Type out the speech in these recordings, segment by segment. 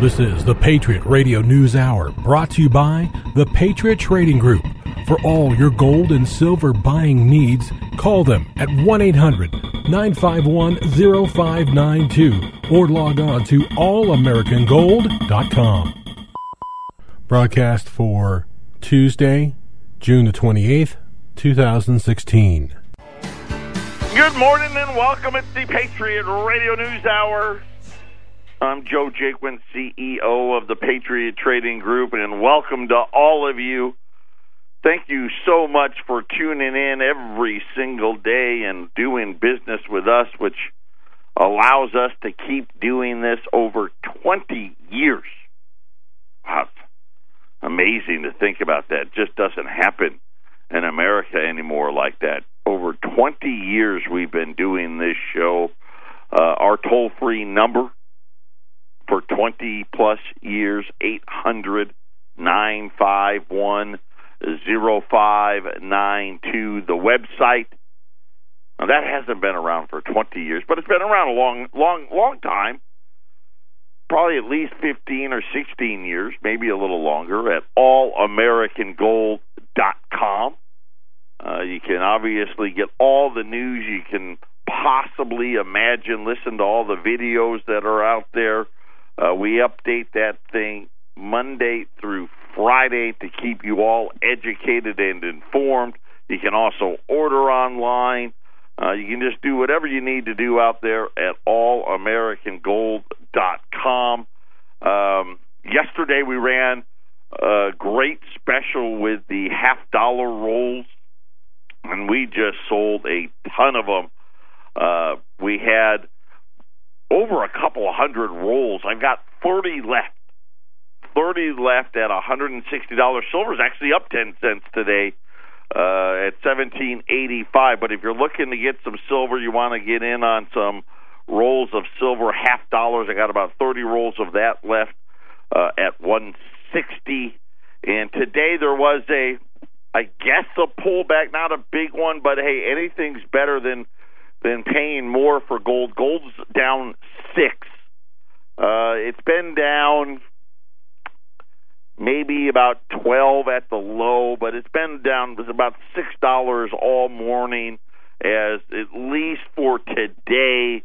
This is the Patriot Radio News Hour, brought to you by the Patriot Trading Group. For all your gold and silver buying needs, call them at 1 800 951 0592 or log on to allamericangold.com. Broadcast for Tuesday, June the 28th, 2016. Good morning and welcome. It's the Patriot Radio News Hour. I'm Joe Jaquin, CEO of the Patriot Trading Group, and welcome to all of you. Thank you so much for tuning in every single day and doing business with us, which allows us to keep doing this over 20 years. Wow, amazing to think about that. Just doesn't happen in America anymore like that. Over 20 years we've been doing this show. Uh, our toll free number for 20 plus years, 800 951 0592. The website, now that hasn't been around for 20 years, but it's been around a long, long, long time. Probably at least 15 or 16 years, maybe a little longer, at allamericangold.com. Uh, you can obviously get all the news you can possibly imagine, listen to all the videos that are out there uh, we update that thing Monday through Friday to keep you all educated and informed. You can also order online. Uh, you can just do whatever you need to do out there at allamericangold.com. Um, yesterday we ran a great special with the half dollar rolls, and we just sold a ton of them. Uh, we had over a couple of hundred rolls. I've got 30 left. 30 left at $160. Silver is actually up 10 cents today uh, at 17.85. But if you're looking to get some silver, you want to get in on some rolls of silver, half dollars. I got about 30 rolls of that left uh, at 160. And today there was a, I guess, a pullback, not a big one, but hey, anything's better than than paying more for gold. Gold's down six. Uh, it's been down maybe about twelve at the low, but it's been down was about six dollars all morning. As at least for today,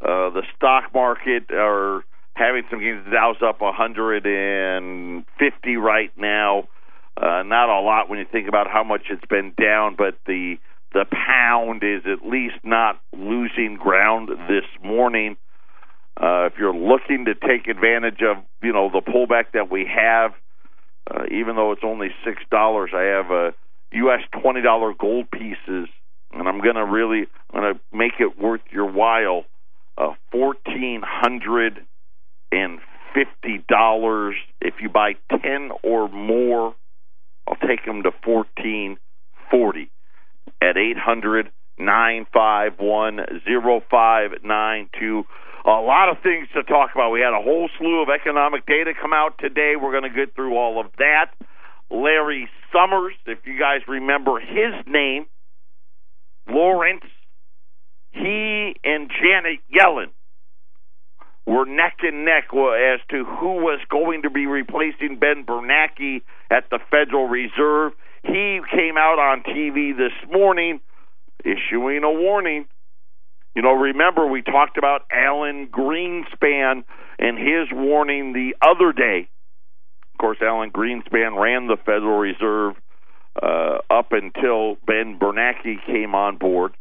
uh, the stock market are having some gains. Dow's up 150 right now. Uh, not a lot when you think about how much it's been down, but the the pound is at least not losing ground this morning. Uh, if you're looking to take advantage of you know the pullback that we have, uh, even though it's only six dollars, I have a U.S. twenty dollar gold pieces, and I'm to really I'm to make it worth your while. Uh, Fourteen hundred and fifty dollars. If you buy ten or more, I'll take them to fourteen forty at 800 951 0592. A lot of things to talk about. We had a whole slew of economic data come out today. We're going to get through all of that. Larry Summers, if you guys remember his name, Lawrence, he and Janet Yellen were neck and neck as to who was going to be replacing Ben Bernanke at the Federal Reserve. He came out on TV this morning issuing a warning. You know, remember we talked about Alan Greenspan and his warning the other day. Of course, Alan Greenspan ran the Federal Reserve uh, up until Ben Bernanke came on board.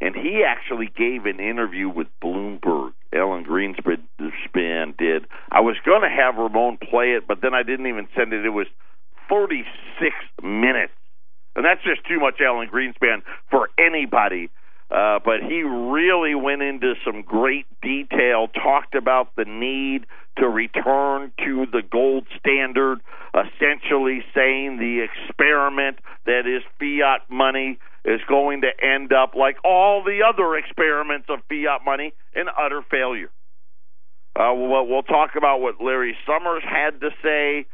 And he actually gave an interview with Bloomberg. Alan Greenspan did. I was going to have Ramon play it, but then I didn't even send it. It was 36 minutes. And that's just too much Alan Greenspan for anybody. Uh, but he really went into some great detail, talked about the need to return to the gold standard, essentially saying the experiment that is fiat money is going to end up like all the other experiments of fiat money in utter failure. Uh, we'll, we'll talk about what Larry Summers had to say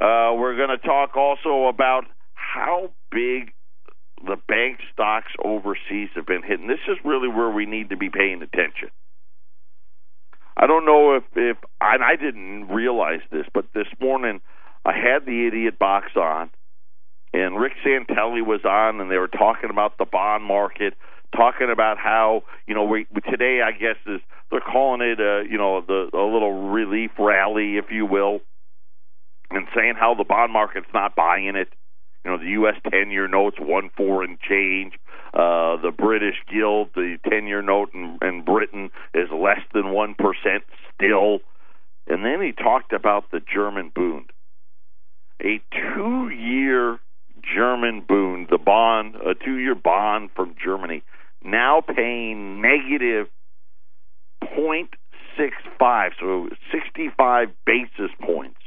uh, we're going to talk also about how big the bank stocks overseas have been hit. And this is really where we need to be paying attention. I don't know if if and I didn't realize this, but this morning I had the idiot box on, and Rick Santelli was on, and they were talking about the bond market, talking about how you know we today I guess is they're calling it a you know the a little relief rally, if you will, and saying how the bond market's not buying it. You know, the U.S. ten-year notes one and change. Uh, the British Gilt, the ten-year note in, in Britain is less than one percent still. And then he talked about the German Bund, a two-year German Bund, the bond, a two-year bond from Germany, now paying negative point six five, so sixty-five basis points,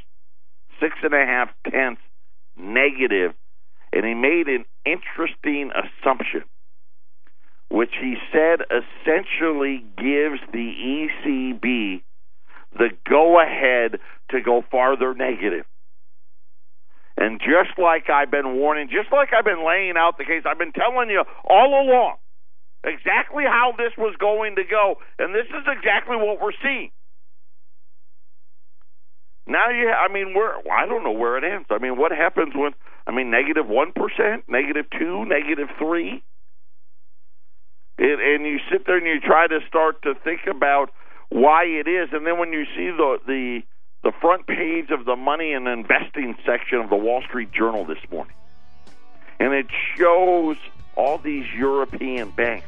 six and a half tenths negative and he made an interesting assumption, which he said essentially gives the ECB the go ahead to go farther negative. And just like I've been warning, just like I've been laying out the case, I've been telling you all along exactly how this was going to go, and this is exactly what we're seeing. Now you, I mean, we're I don't know where it ends. I mean, what happens when I mean, negative one percent, negative two, negative three. It, and you sit there and you try to start to think about why it is, and then when you see the the the front page of the money and investing section of the Wall Street Journal this morning, and it shows all these European banks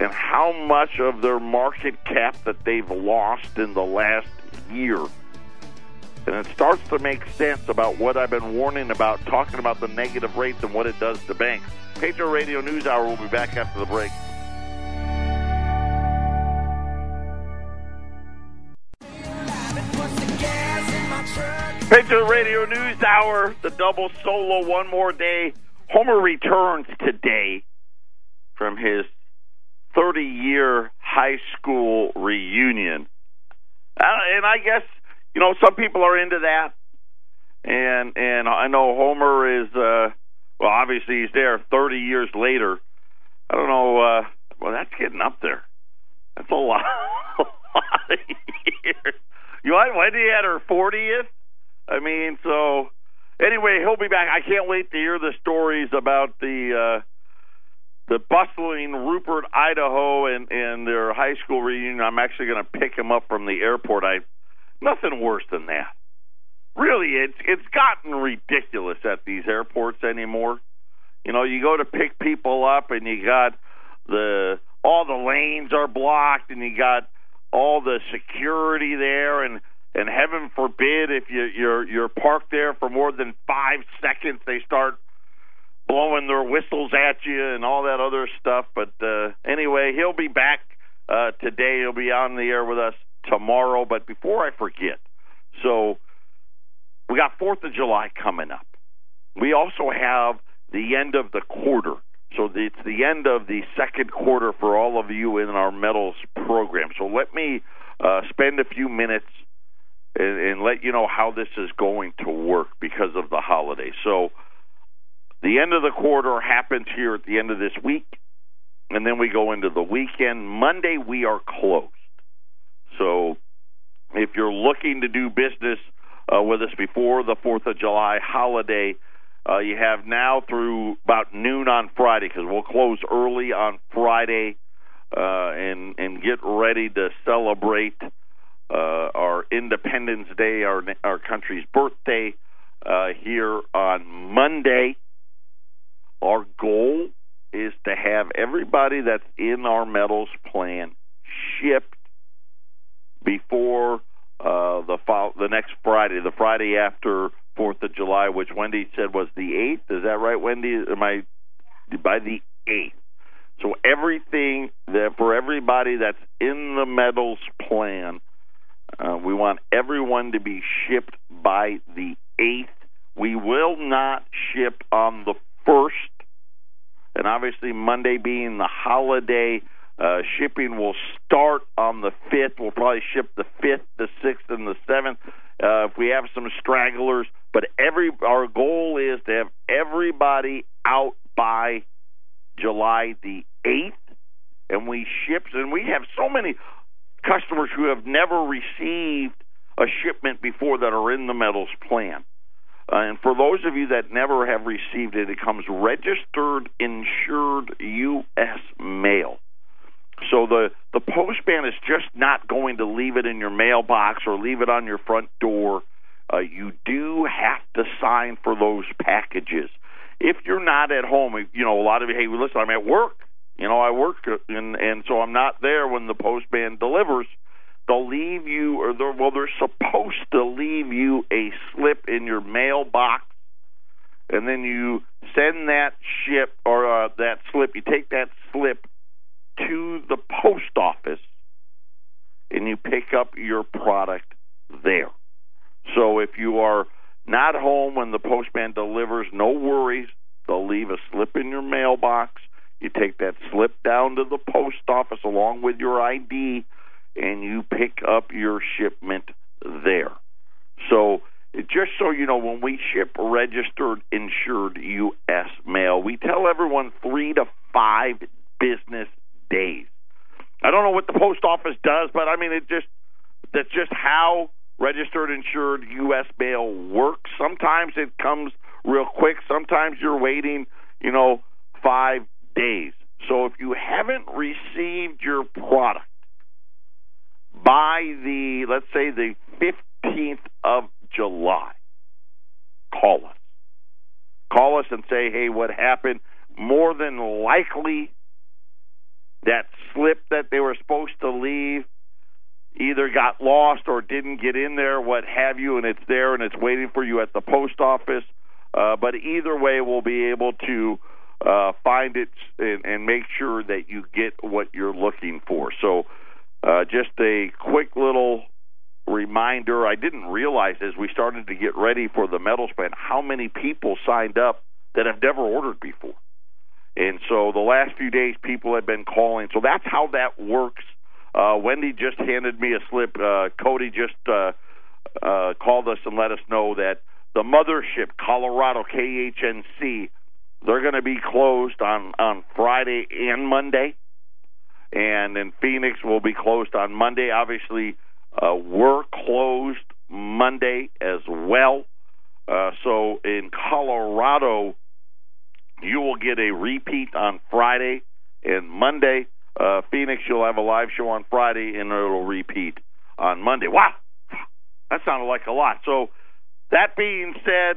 and how much of their market cap that they've lost in the last year and it starts to make sense about what I've been warning about, talking about the negative rates and what it does to banks. Patriot Radio News Hour will be back after the break. Patriot Radio News Hour, the double solo one more day. Homer returns today from his 30 year high school reunion. Uh, and I guess you know, some people are into that, and and I know Homer is. uh Well, obviously he's there 30 years later. I don't know. uh Well, that's getting up there. That's a lot, a lot of years. You know, Wendy had her 40th. I mean, so anyway, he'll be back. I can't wait to hear the stories about the. uh the bustling Rupert, Idaho, and and their high school reunion. I'm actually going to pick him up from the airport. I Nothing worse than that. Really, it's it's gotten ridiculous at these airports anymore. You know, you go to pick people up and you got the all the lanes are blocked and you got all the security there and and heaven forbid if you you're you're parked there for more than 5 seconds they start blowing their whistles at you and all that other stuff but uh anyway he'll be back uh today he'll be on the air with us tomorrow. But before I forget, so we got Fourth of July coming up. We also have the end of the quarter. So it's the end of the second quarter for all of you in our metals program. So let me uh, spend a few minutes and, and let you know how this is going to work because of the holiday. So the end of the quarter happens here at the end of this week, and then we go into the weekend. Monday we are closed. So if you're looking to do business uh, with us before the 4th of July holiday, uh, you have now through about noon on Friday because we'll close early on Friday uh, and and get ready to celebrate uh, our Independence Day, our our country's birthday uh, here on Monday. Our goal is to have everybody that's in our metals plan shipped before uh, the fo- the next Friday, the Friday after Fourth of July, which Wendy said was the eighth. Is that right, Wendy? Am I by the eighth? So everything that for everybody that's in the metals plan, uh, we want everyone to be shipped by the eighth. We will not ship on the first, and obviously Monday being the holiday uh, shipping will start on the 5th. We'll probably ship the 5th, the 6th, and the 7th uh, if we have some stragglers. But every our goal is to have everybody out by July the 8th. And we ship, and we have so many customers who have never received a shipment before that are in the metals plan. Uh, and for those of you that never have received it, it comes registered, insured U.S. mail. So the the postman is just not going to leave it in your mailbox or leave it on your front door. Uh, you do have to sign for those packages. If you're not at home, you know a lot of you. Hey, listen, I'm at work. You know, I work, and and so I'm not there when the postman delivers. They'll leave you, or they're, well, they're supposed to leave you a slip in your mailbox, and then you send that ship or uh, that slip. You take that slip to the post office, and you pick up your product there. So if you are not home when the postman delivers, no worries. They'll leave a slip in your mailbox. You take that slip down to the post office along with your ID and you pick up your shipment there. So, just so you know, when we ship registered insured U.S. mail, we tell everyone three to five business days. I don't know what the post office does, but I mean, it just that's just how registered insured U.S. mail works. Sometimes it comes real quick. Sometimes you're waiting, you know, five days. So if you haven't received your product by the, let's say, the 15th of July, call us. Call us and say, hey, what happened? More than likely, that slip that they were supposed to leave either got lost or didn't get in there, what have you, and it's there and it's waiting for you at the post office. Uh, but either way, we'll be able to uh, find it and, and make sure that you get what you're looking for. So uh, just a quick little reminder. I didn't realize as we started to get ready for the metals plan how many people signed up that have never ordered before. And so the last few days, people have been calling. So that's how that works. Uh, Wendy just handed me a slip. Uh, Cody just uh, uh, called us and let us know that the mothership, Colorado KHNC, they're going to be closed on on Friday and Monday and then Phoenix will be closed on Monday. Obviously, uh, we're closed Monday as well. Uh, so in Colorado, you will get a repeat on Friday and Monday. Uh, Phoenix, you'll have a live show on Friday and it'll repeat on Monday. Wow, that sounded like a lot. So that being said,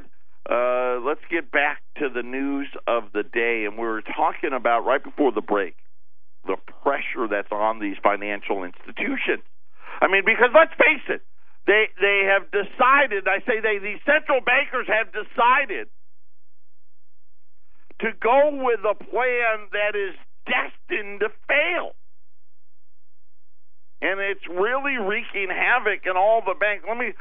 uh, let's get back to the news of the day. And we were talking about right before the break the pressure that's on these financial institutions. I mean, because let's face it, they they have decided. I say they these central bankers have decided to go with a plan that is destined to fail. And it's really wreaking havoc in all the banks. Let me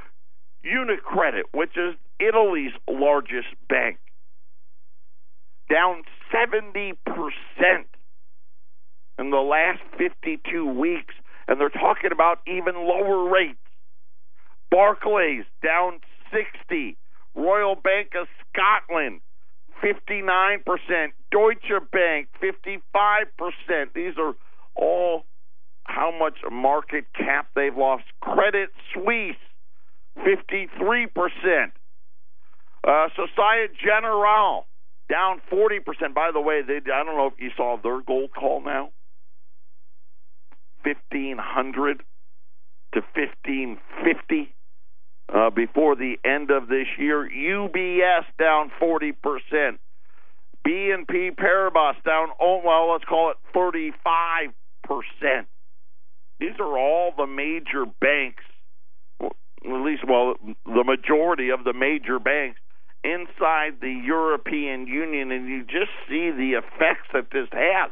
Unicredit, which is Italy's largest bank, down 70% in the last 52 weeks, and they're talking about even lower rates. Barclays down 60, Royal Bank of Scotland 59%, Deutsche Bank 55%. These are all how much market cap they've lost. Credit Suisse 53%. Uh, Societe Generale down 40%. By the way, they, I don't know if you saw their gold call now. 1500 to 1550 uh, before the end of this year. UBS down 40%. BNP Paribas down, oh, well, let's call it 35%. These are all the major banks, at least, well, the majority of the major banks inside the European Union, and you just see the effects that this has.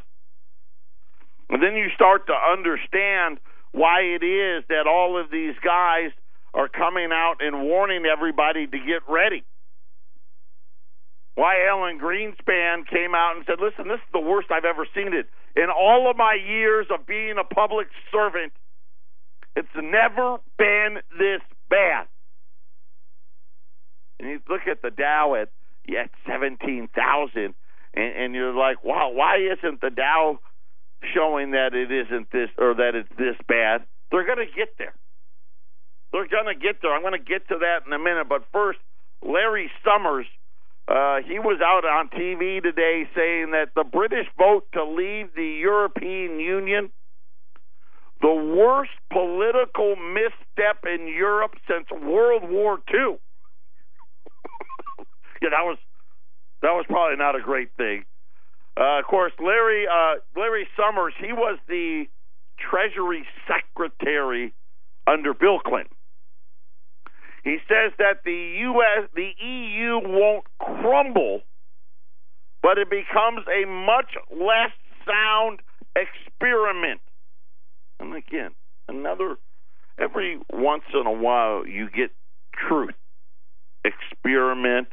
And then you start to understand why it is that all of these guys are coming out and warning everybody to get ready. Why Alan Greenspan came out and said, listen, this is the worst I've ever seen it. In all of my years of being a public servant, it's never been this bad. And you look at the Dow at, at 17,000, and, and you're like, wow, why isn't the Dow showing that it isn't this or that it's this bad. They're going to get there. They're going to get there. I'm going to get to that in a minute. But first, Larry Summers, uh, he was out on TV today saying that the British vote to leave the European Union, the worst political misstep in Europe since World War II. yeah, that was that was probably not a great thing. Uh, of course, Larry uh, Larry Summers, he was the Treasury Secretary under Bill Clinton. He says that the U.S., the EU won't crumble, but it becomes a much less sound experiment. And again, another, every once in a while you get truth. Experiment,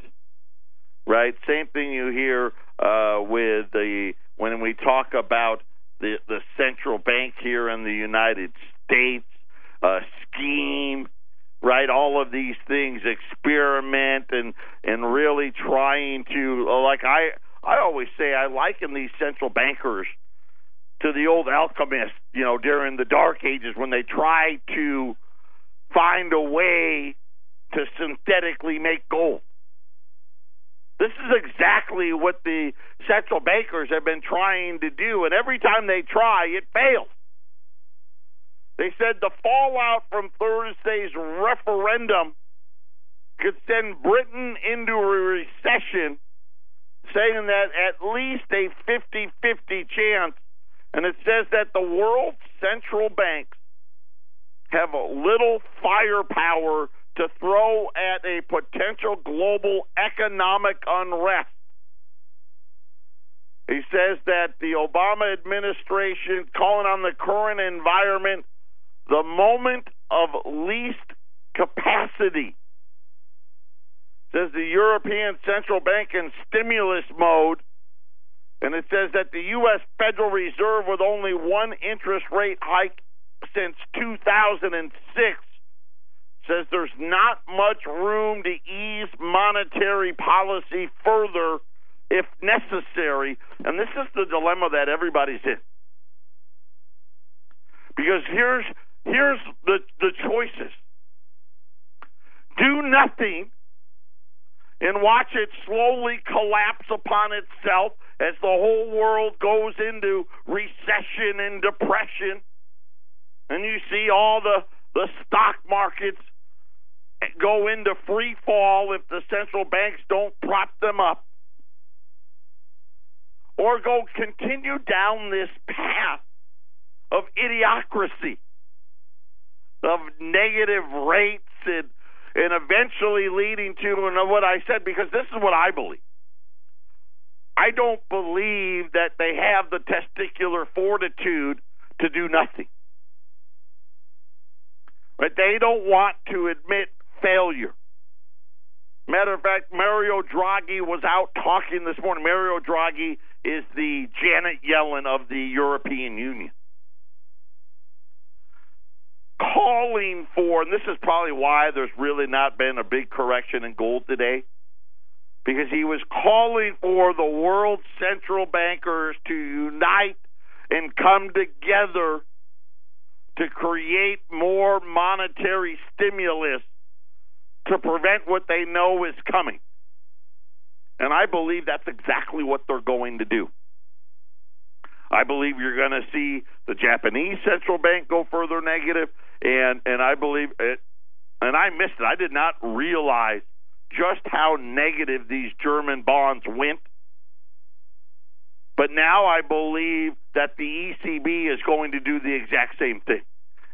right? Same thing you hear uh, with the, when we talk about the, the central bank here in the United States, uh, scheme, right? All of these things, experiment and and really trying to like I I always say I liken these central bankers to the old alchemists, you know, during the dark ages when they tried to find a way to synthetically make gold. This is exactly what the central bankers have been trying to do, and every time they try, it fails. They said the fallout from Thursday's referendum could send Britain into a recession, saying that at least a 50 50 chance. And it says that the world's central banks have a little firepower to throw at a potential global economic unrest. He says that the Obama administration calling on the current environment the moment of least capacity. Says the European Central Bank in stimulus mode, and it says that the U.S. Federal Reserve, with only one interest rate hike since 2006, says there's not much room to ease monetary policy further if necessary. And this is the dilemma that everybody's in. Because here's Here's the, the choices do nothing and watch it slowly collapse upon itself as the whole world goes into recession and depression. And you see all the, the stock markets go into free fall if the central banks don't prop them up. Or go continue down this path of idiocracy of negative rates and and eventually leading to and what I said because this is what I believe. I don't believe that they have the testicular fortitude to do nothing. But they don't want to admit failure. Matter of fact, Mario Draghi was out talking this morning. Mario Draghi is the Janet Yellen of the European Union calling for, and this is probably why there's really not been a big correction in gold today, because he was calling for the world central bankers to unite and come together to create more monetary stimulus to prevent what they know is coming. And I believe that's exactly what they're going to do. I believe you're going to see the Japanese central bank go further negative and and I believe it, and I missed it. I did not realize just how negative these German bonds went. But now I believe that the ECB is going to do the exact same thing,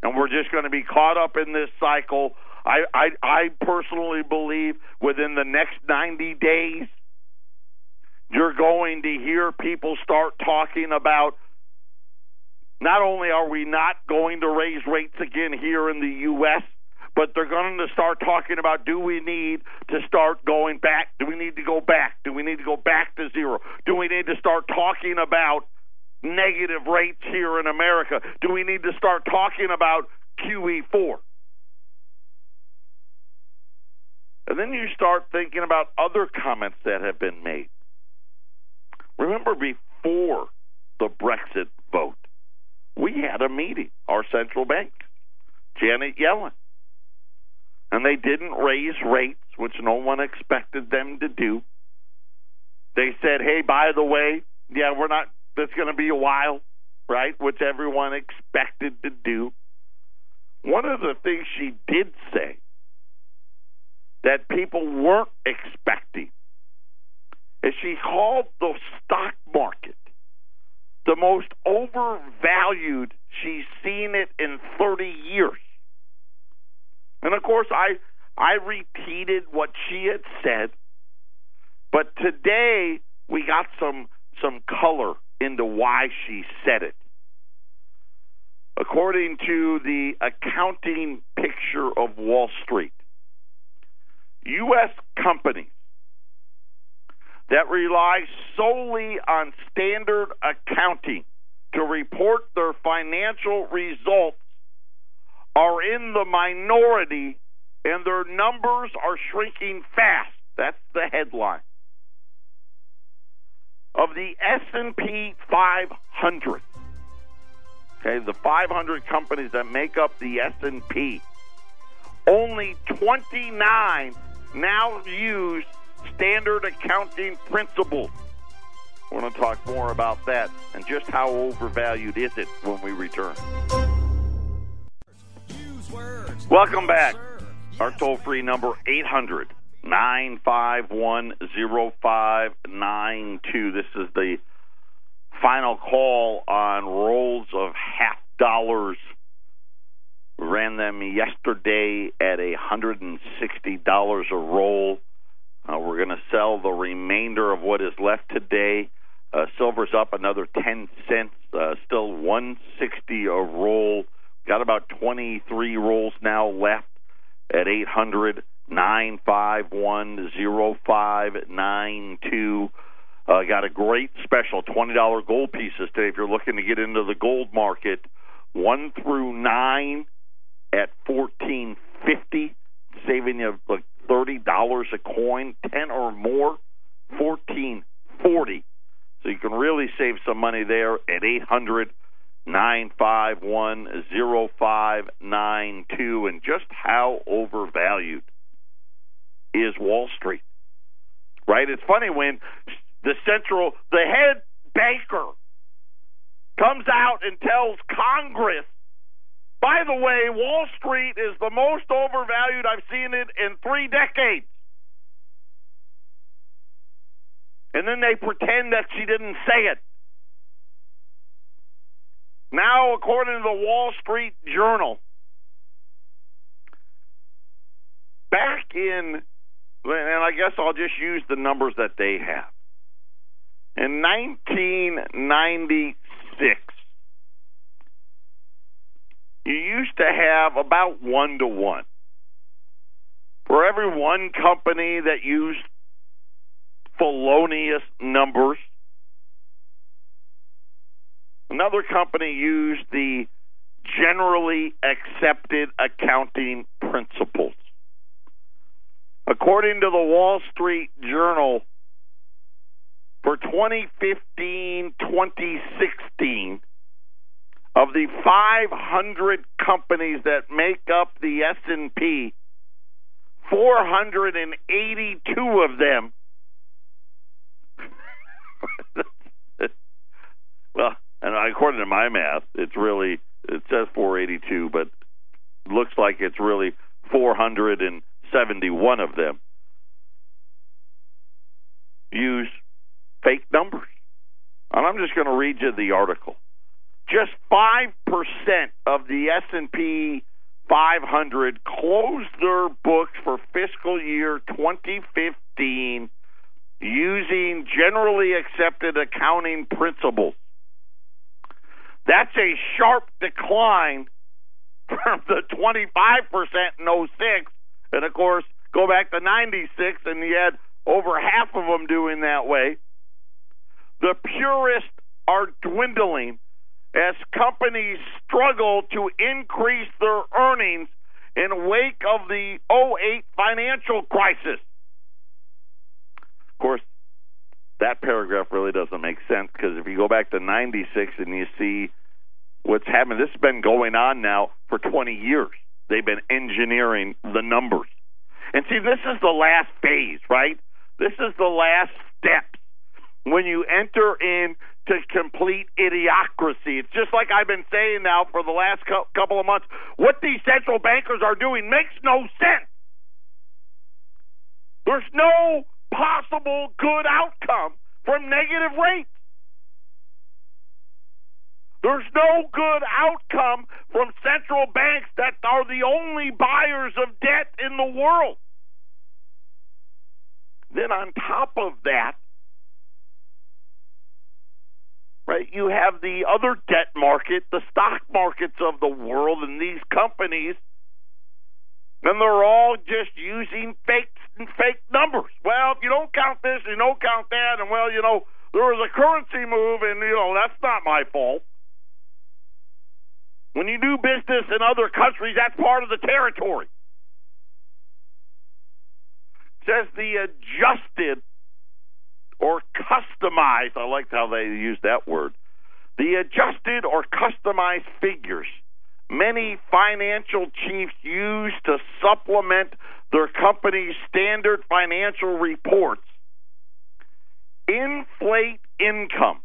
and we're just going to be caught up in this cycle. I, I, I personally believe within the next 90 days, you're going to hear people start talking about not only are we not going to raise rates again here in the U.S., but they're going to start talking about do we need to start going back? Do we need to go back? Do we need to go back to zero? Do we need to start talking about negative rates here in America? Do we need to start talking about QE4? And then you start thinking about other comments that have been made. Remember before the Brexit vote, we had a meeting, our central bank. Janet Yellen. And they didn't raise rates, which no one expected them to do. They said, hey, by the way, yeah, we're not, it's going to be a while, right? Which everyone expected to do. One of the things she did say that people weren't expecting is she called the stock market the most overvalued she's seen it in 30 years. And of course, I I repeated what she had said, but today we got some some color into why she said it. According to the accounting picture of Wall Street, U.S. companies that rely solely on standard accounting to report their financial results are in the minority and their numbers are shrinking fast. That's the headline. Of the S&P 500. Okay, the 500 companies that make up the S&P, only 29 now use standard accounting principles. We're going to talk more about that and just how overvalued is it when we return. Welcome back. Our toll free number 800 951 0592. This is the final call on rolls of half dollars. Ran them yesterday at a $160 a roll. Uh, we're going to sell the remainder of what is left today. Uh, silver's up another 10 cents, uh, still 160 a roll. Got about 23 rolls now left at 800 951 0592. Uh, got a great special $20 gold pieces today if you're looking to get into the gold market. 1 through 9 at 1450, saving you like thirty dollars a coin, ten or more, fourteen forty. So you can really save some money there at eight hundred nine five one zero five nine two. And just how overvalued is Wall Street? Right? It's funny when the central, the head banker comes out and tells Congress by the way, Wall Street is the most overvalued I've seen it in three decades. And then they pretend that she didn't say it. Now, according to the Wall Street Journal, back in, and I guess I'll just use the numbers that they have. In 1996, you used to have about one to one. For every one company that used felonious numbers, another company used the generally accepted accounting principles. According to the Wall Street Journal, for 2015 2016, of the 500 companies that make up the S&P, 482 of them well, and according to my math, it's really it says 482, but looks like it's really 471 of them use fake numbers. And I'm just going to read you the article just 5% of the S&P 500 closed their books for fiscal year 2015 using generally accepted accounting principles. That's a sharp decline from the 25% in 06. And of course, go back to 96 and you had over half of them doing that way. The purists are dwindling as companies struggle to increase their earnings in wake of the 08 financial crisis. Of course, that paragraph really doesn't make sense because if you go back to 96 and you see what's happened, this has been going on now for 20 years. They've been engineering the numbers. And see, this is the last phase, right? This is the last step when you enter into complete idiocracy. It's just like I've been saying now for the last couple of months. What these central bankers are doing makes no sense. There's no possible good outcome from negative rates. There's no good outcome from central banks that are the only buyers of debt in the world. Then, on top of that, right, you have the other debt market, the stock markets of the world, and these companies, and they're all just using fake fake numbers. Well, if you don't count this, you don't count that, and well, you know, there was a currency move, and you know that's not my fault. When you do business in other countries, that's part of the territory. Says the adjusted or customized, I liked how they used that word. The adjusted or customized figures many financial chiefs use to supplement their company's standard financial reports inflate income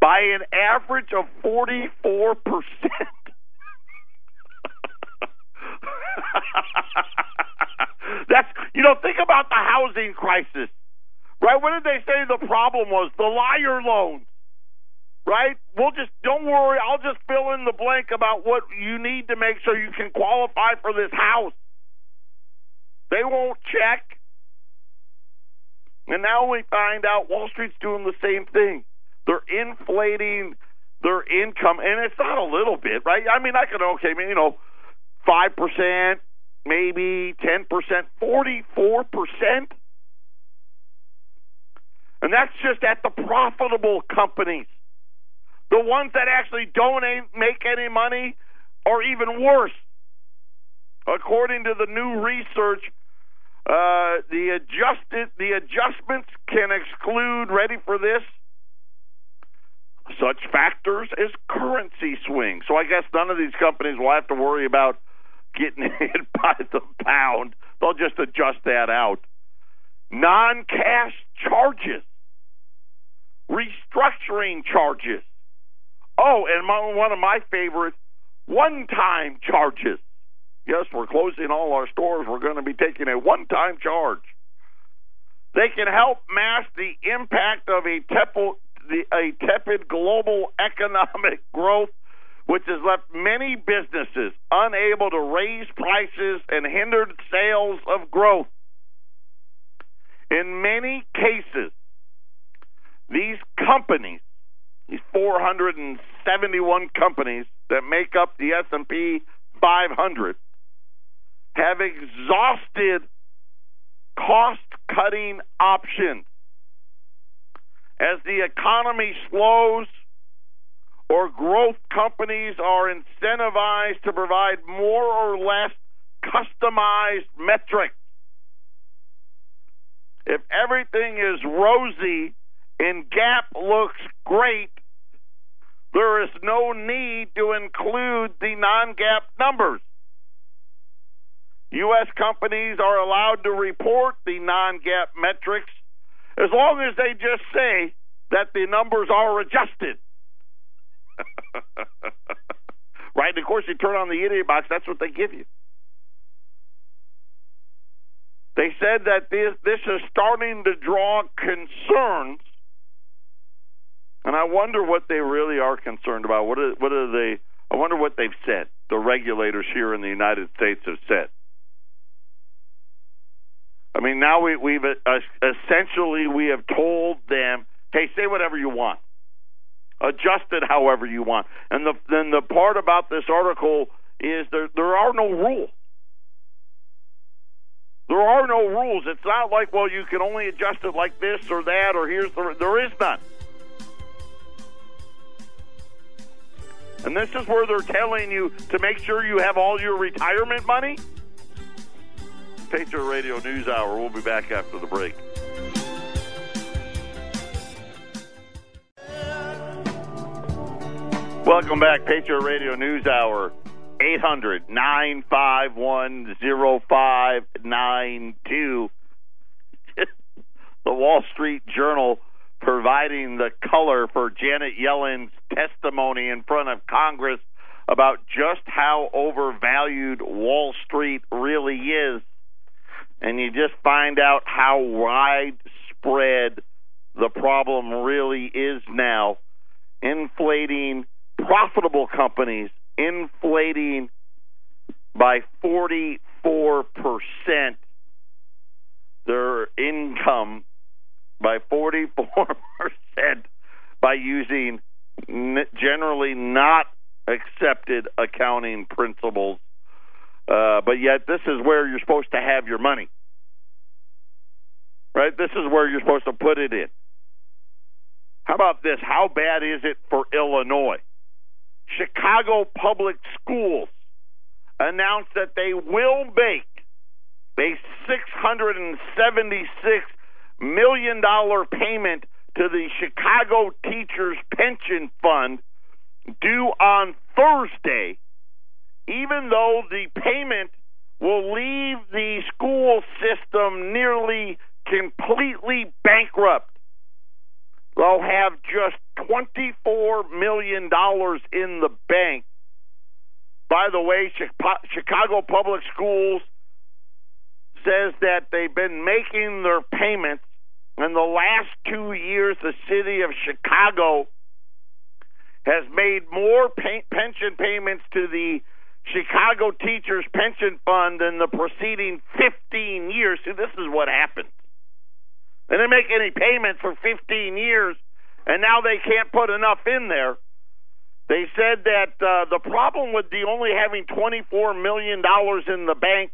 by an average of 44%. That's, you know, think about the housing crisis, right? What did they say the problem was? The liar loans, right? We'll just, don't worry, I'll just fill in the blank about what you need to make sure you can qualify for this house. They won't check. And now we find out Wall Street's doing the same thing. They're inflating their income, and it's not a little bit, right? I mean, I could okay, you know, five percent, maybe ten percent, forty-four percent, and that's just at the profitable companies. The ones that actually don't make any money are even worse. According to the new research, uh, the adjusted the adjustments can exclude. Ready for this? such factors as currency swings. So I guess none of these companies will have to worry about getting hit by the pound. They'll just adjust that out. Non cash charges, restructuring charges. Oh, and my, one of my favorites, one time charges. Yes, we're closing all our stores. We're going to be taking a one time charge. They can help mask the impact of a the, a tepid global economic growth, which has left many businesses unable to raise prices and hindered sales of growth. In many cases, these companies, these 471 companies that make up the S&P 500, have exhausted cost-cutting options as the economy slows or growth companies are incentivized to provide more or less customized metrics. If everything is rosy and GAAP looks great, there is no need to include the non GAAP numbers. U.S. companies are allowed to report the non GAAP metrics as long as they just say that the numbers are adjusted. right? And of course, you turn on the idiot box, that's what they give you. They said that this, this is starting to draw concerns, and I wonder what they really are concerned about. What are, what are they? I wonder what they've said. The regulators here in the United States have said. I mean, now we, we've uh, essentially we have told them, hey, say whatever you want, adjust it however you want. And the then the part about this article is there there are no rules. There are no rules. It's not like well, you can only adjust it like this or that or here's the there is none. And this is where they're telling you to make sure you have all your retirement money. Patriot Radio News Hour. We'll be back after the break. Welcome back, Patriot Radio News Hour. Eight hundred nine five one zero five nine two. The Wall Street Journal providing the color for Janet Yellen's testimony in front of Congress about just how overvalued Wall Street really is. And you just find out how widespread the problem really is now. Inflating profitable companies, inflating by 44% their income by 44% by using generally not accepted accounting principles. Uh, but yet, this is where you're supposed to have your money. Right? This is where you're supposed to put it in. How about this? How bad is it for Illinois? Chicago Public Schools announced that they will make a $676 million dollar payment to the Chicago Teachers Pension Fund due on Thursday, even though the payment will leave the school system nearly completely bankrupt. They'll have just $24 million in the bank. By the way, Chicago Public Schools says that they've been making their payments. In the last two years, the city of Chicago has made more pay- pension payments to the Chicago Teachers Pension Fund in the preceding 15 years. See, this is what happens. They didn't make any payments for 15 years, and now they can't put enough in there. They said that uh, the problem with the only having $24 million in the bank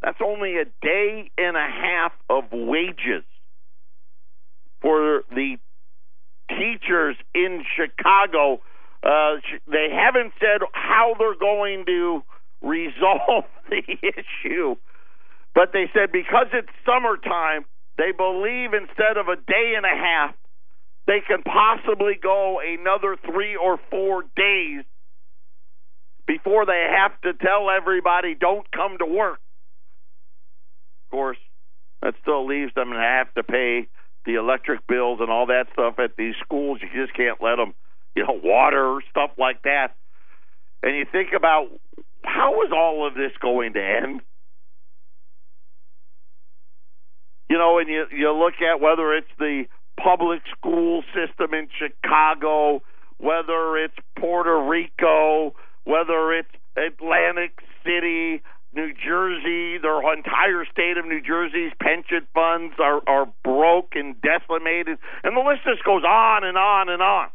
that's only a day and a half of wages for the teachers in Chicago. Uh, they haven't said how they're going to resolve the issue, but they said because it's summertime, they believe instead of a day and a half, they can possibly go another three or four days before they have to tell everybody don't come to work Of course, that still leaves them to have to pay the electric bills and all that stuff at these schools. You just can't let them, you know, water stuff like that. And you think about how is all of this going to end? You know, and you you look at whether it's the public school system in Chicago, whether it's Puerto Rico, whether it's Atlantic City, New Jersey, their entire state of New Jersey's pension funds are, are broke and decimated, and the list just goes on and on and on.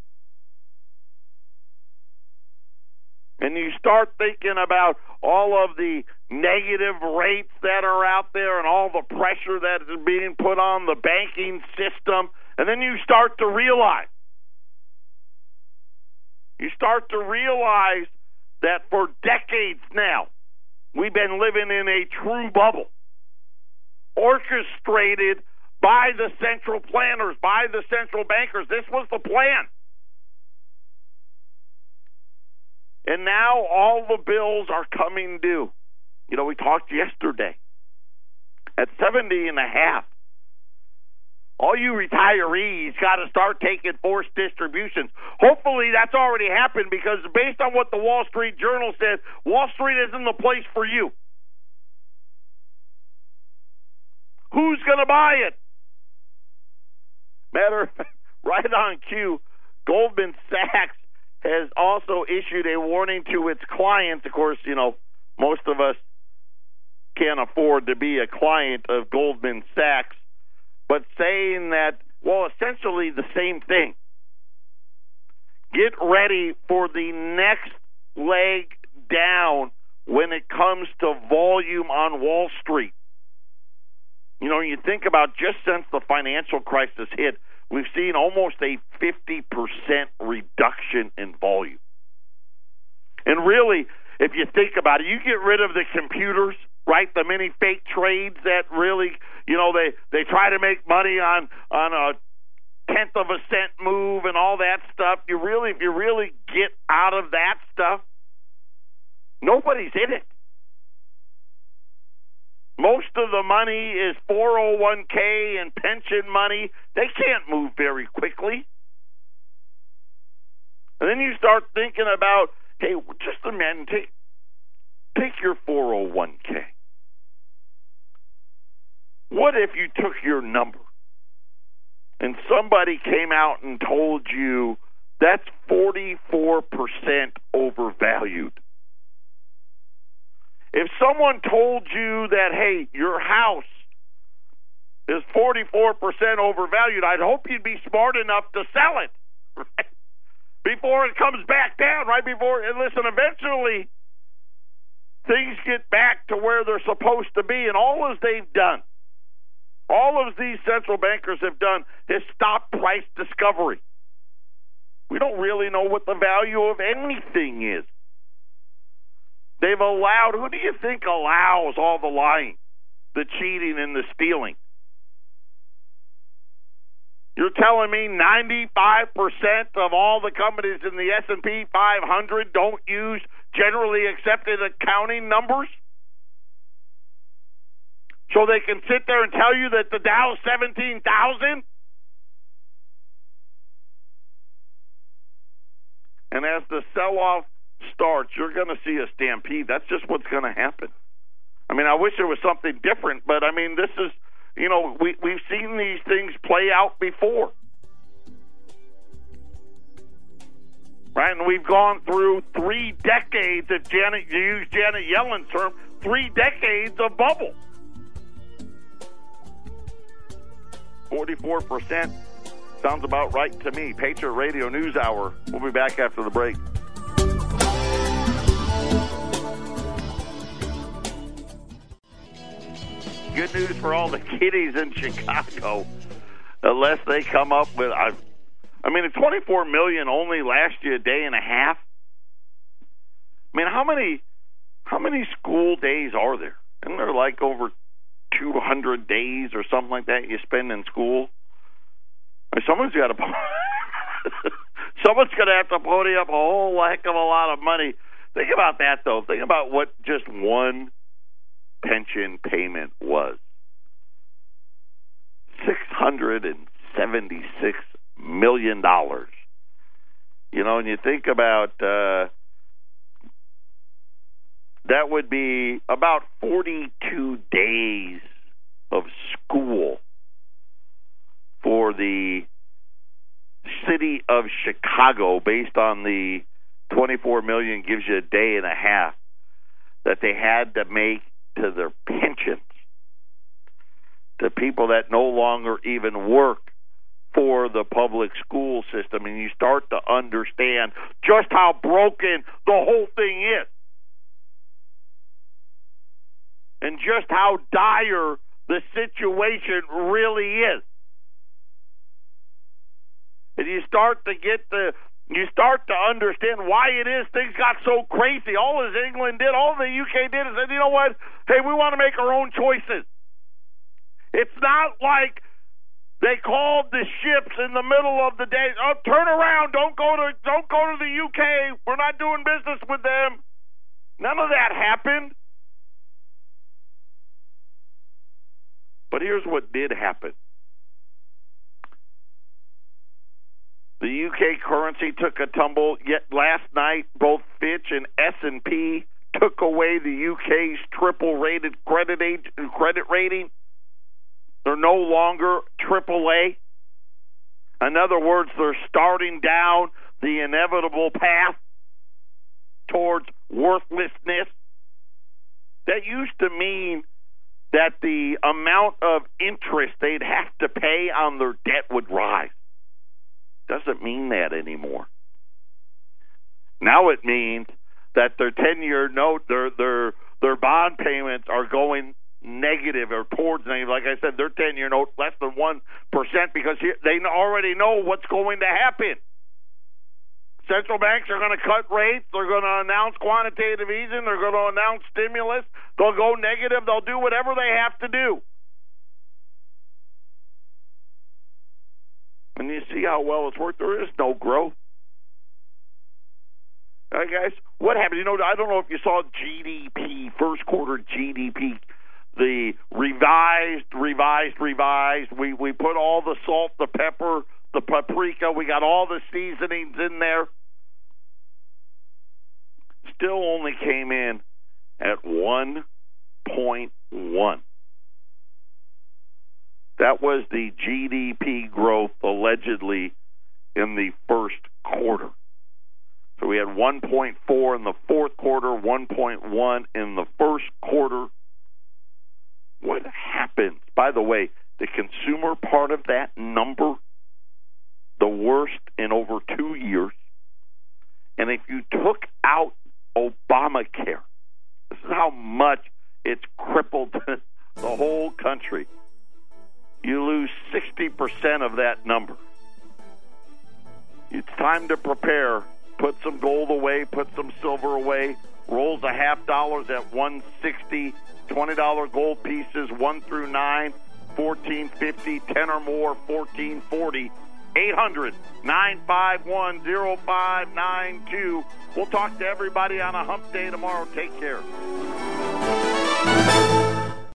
And you start thinking about all of the negative rates that are out there and all the pressure that is being put on the banking system, and then you start to realize, you start to realize that for decades now, We've been living in a true bubble, orchestrated by the central planners, by the central bankers. This was the plan. And now all the bills are coming due. You know, we talked yesterday. At 70 and a half, all you retirees got to start taking forced distributions. Hopefully, that's already happened because based on what the Wall Street Journal says, Wall Street isn't the place for you. Who's going to buy it? Matter right on cue, Goldman Sachs has also issued a warning to its clients. Of course, you know, most of us can't afford to be a client of Goldman Sachs but saying that, well, essentially the same thing. Get ready for the next leg down when it comes to volume on Wall Street. You know, you think about just since the financial crisis hit, we've seen almost a 50% reduction in volume. And really, if you think about it, you get rid of the computers, right? The many fake trades that really, you know, they they try to make money on on a tenth of a cent move and all that stuff. You really, if you really get out of that stuff, Nobody's in it. Most of the money is 401k and pension money. They can't move very quickly. And then you start thinking about, hey, just a minute, take take your 401k. What if you took your number and somebody came out and told you that's 44% overvalued? If someone told you that, hey, your house is 44% overvalued, I'd hope you'd be smart enough to sell it right? before it comes back down, right before. And listen, eventually things get back to where they're supposed to be, and all as they've done, all of these central bankers have done is stop price discovery. We don't really know what the value of anything is. They've allowed, who do you think allows all the lying, the cheating, and the stealing? You're telling me 95% of all the companies in the S&P 500 don't use generally accepted accounting numbers? So they can sit there and tell you that the Dow's 17,000? And as the sell-off starts, you're going to see a stampede. That's just what's going to happen. I mean, I wish there was something different, but I mean, this is, you know, we we've seen these things play out before. Right, and we've gone through three decades, if Janet, you use Janet Yellen's term, three decades of bubble. 44% sounds about right to me. Patriot Radio News Hour. We'll be back after the break. good news for all the kiddies in Chicago, unless they come up with. I, I mean, 24 million only last you a day and a half. I mean, how many how many school days are there? And they're like over 200 days or something like that you spend in school? Someone's got to. someone's going to have to pony up a whole heck of a lot of money. Think about that, though. Think about what just one pension payment was $676 million. You know, and you think about uh, that would be about 42 days of school for the city of Chicago based on the 24 million gives you a day and a half that they had to make to their pensions. To people that no longer even work for the public school system and you start to understand just how broken the whole thing is and just how dire the situation really is and you start to get the you start to understand why it is things got so crazy. All as England did, all the UK did is said, you know what? Hey, we want to make our own choices. It's not like they called the ships in the middle of the day. Oh, turn around! Don't go to don't go to the UK. We're not doing business with them. None of that happened. But here's what did happen. The UK currency took a tumble. Yet last night, both Fitch and S and P took away the UK's triple-rated credit age, credit rating. They're no longer AAA. In other words, they're starting down the inevitable path towards worthlessness. That used to mean that the amount of interest they'd have to pay on their debt would rise doesn't mean that anymore. Now it means that their 10-year note, their their their bond payments are going negative or towards negative. Like I said, their 10-year note less than one percent because they already know what's going to happen. Central banks are going to cut rates. They're going to announce quantitative easing. They're going to announce stimulus. They'll go negative. They'll do whatever they have to do. And you see how well it's worked. There is no growth. Uh, guys, what happened? You know, I don't know if you saw GDP, first quarter GDP, the revised, revised, revised. We we put all the salt, the pepper, the paprika. We got all the seasonings in there. Still only came in at 1.1. That was the GDP growth allegedly in the first quarter. So we had 1.4 in the fourth quarter, 1.1 in the first quarter. What happens? By the way, the consumer part of that number, the worst in over two years. And if you took out Obamacare, this is how much it's crippled the whole country. You lose 60% of that number. It's time to prepare. Put some gold away, put some silver away. Rolls a half dollars at 160. $20 gold pieces 1 through 9, 1450, 10 or more, 1440. 800 951 0592. We'll talk to everybody on a hump day tomorrow. Take care.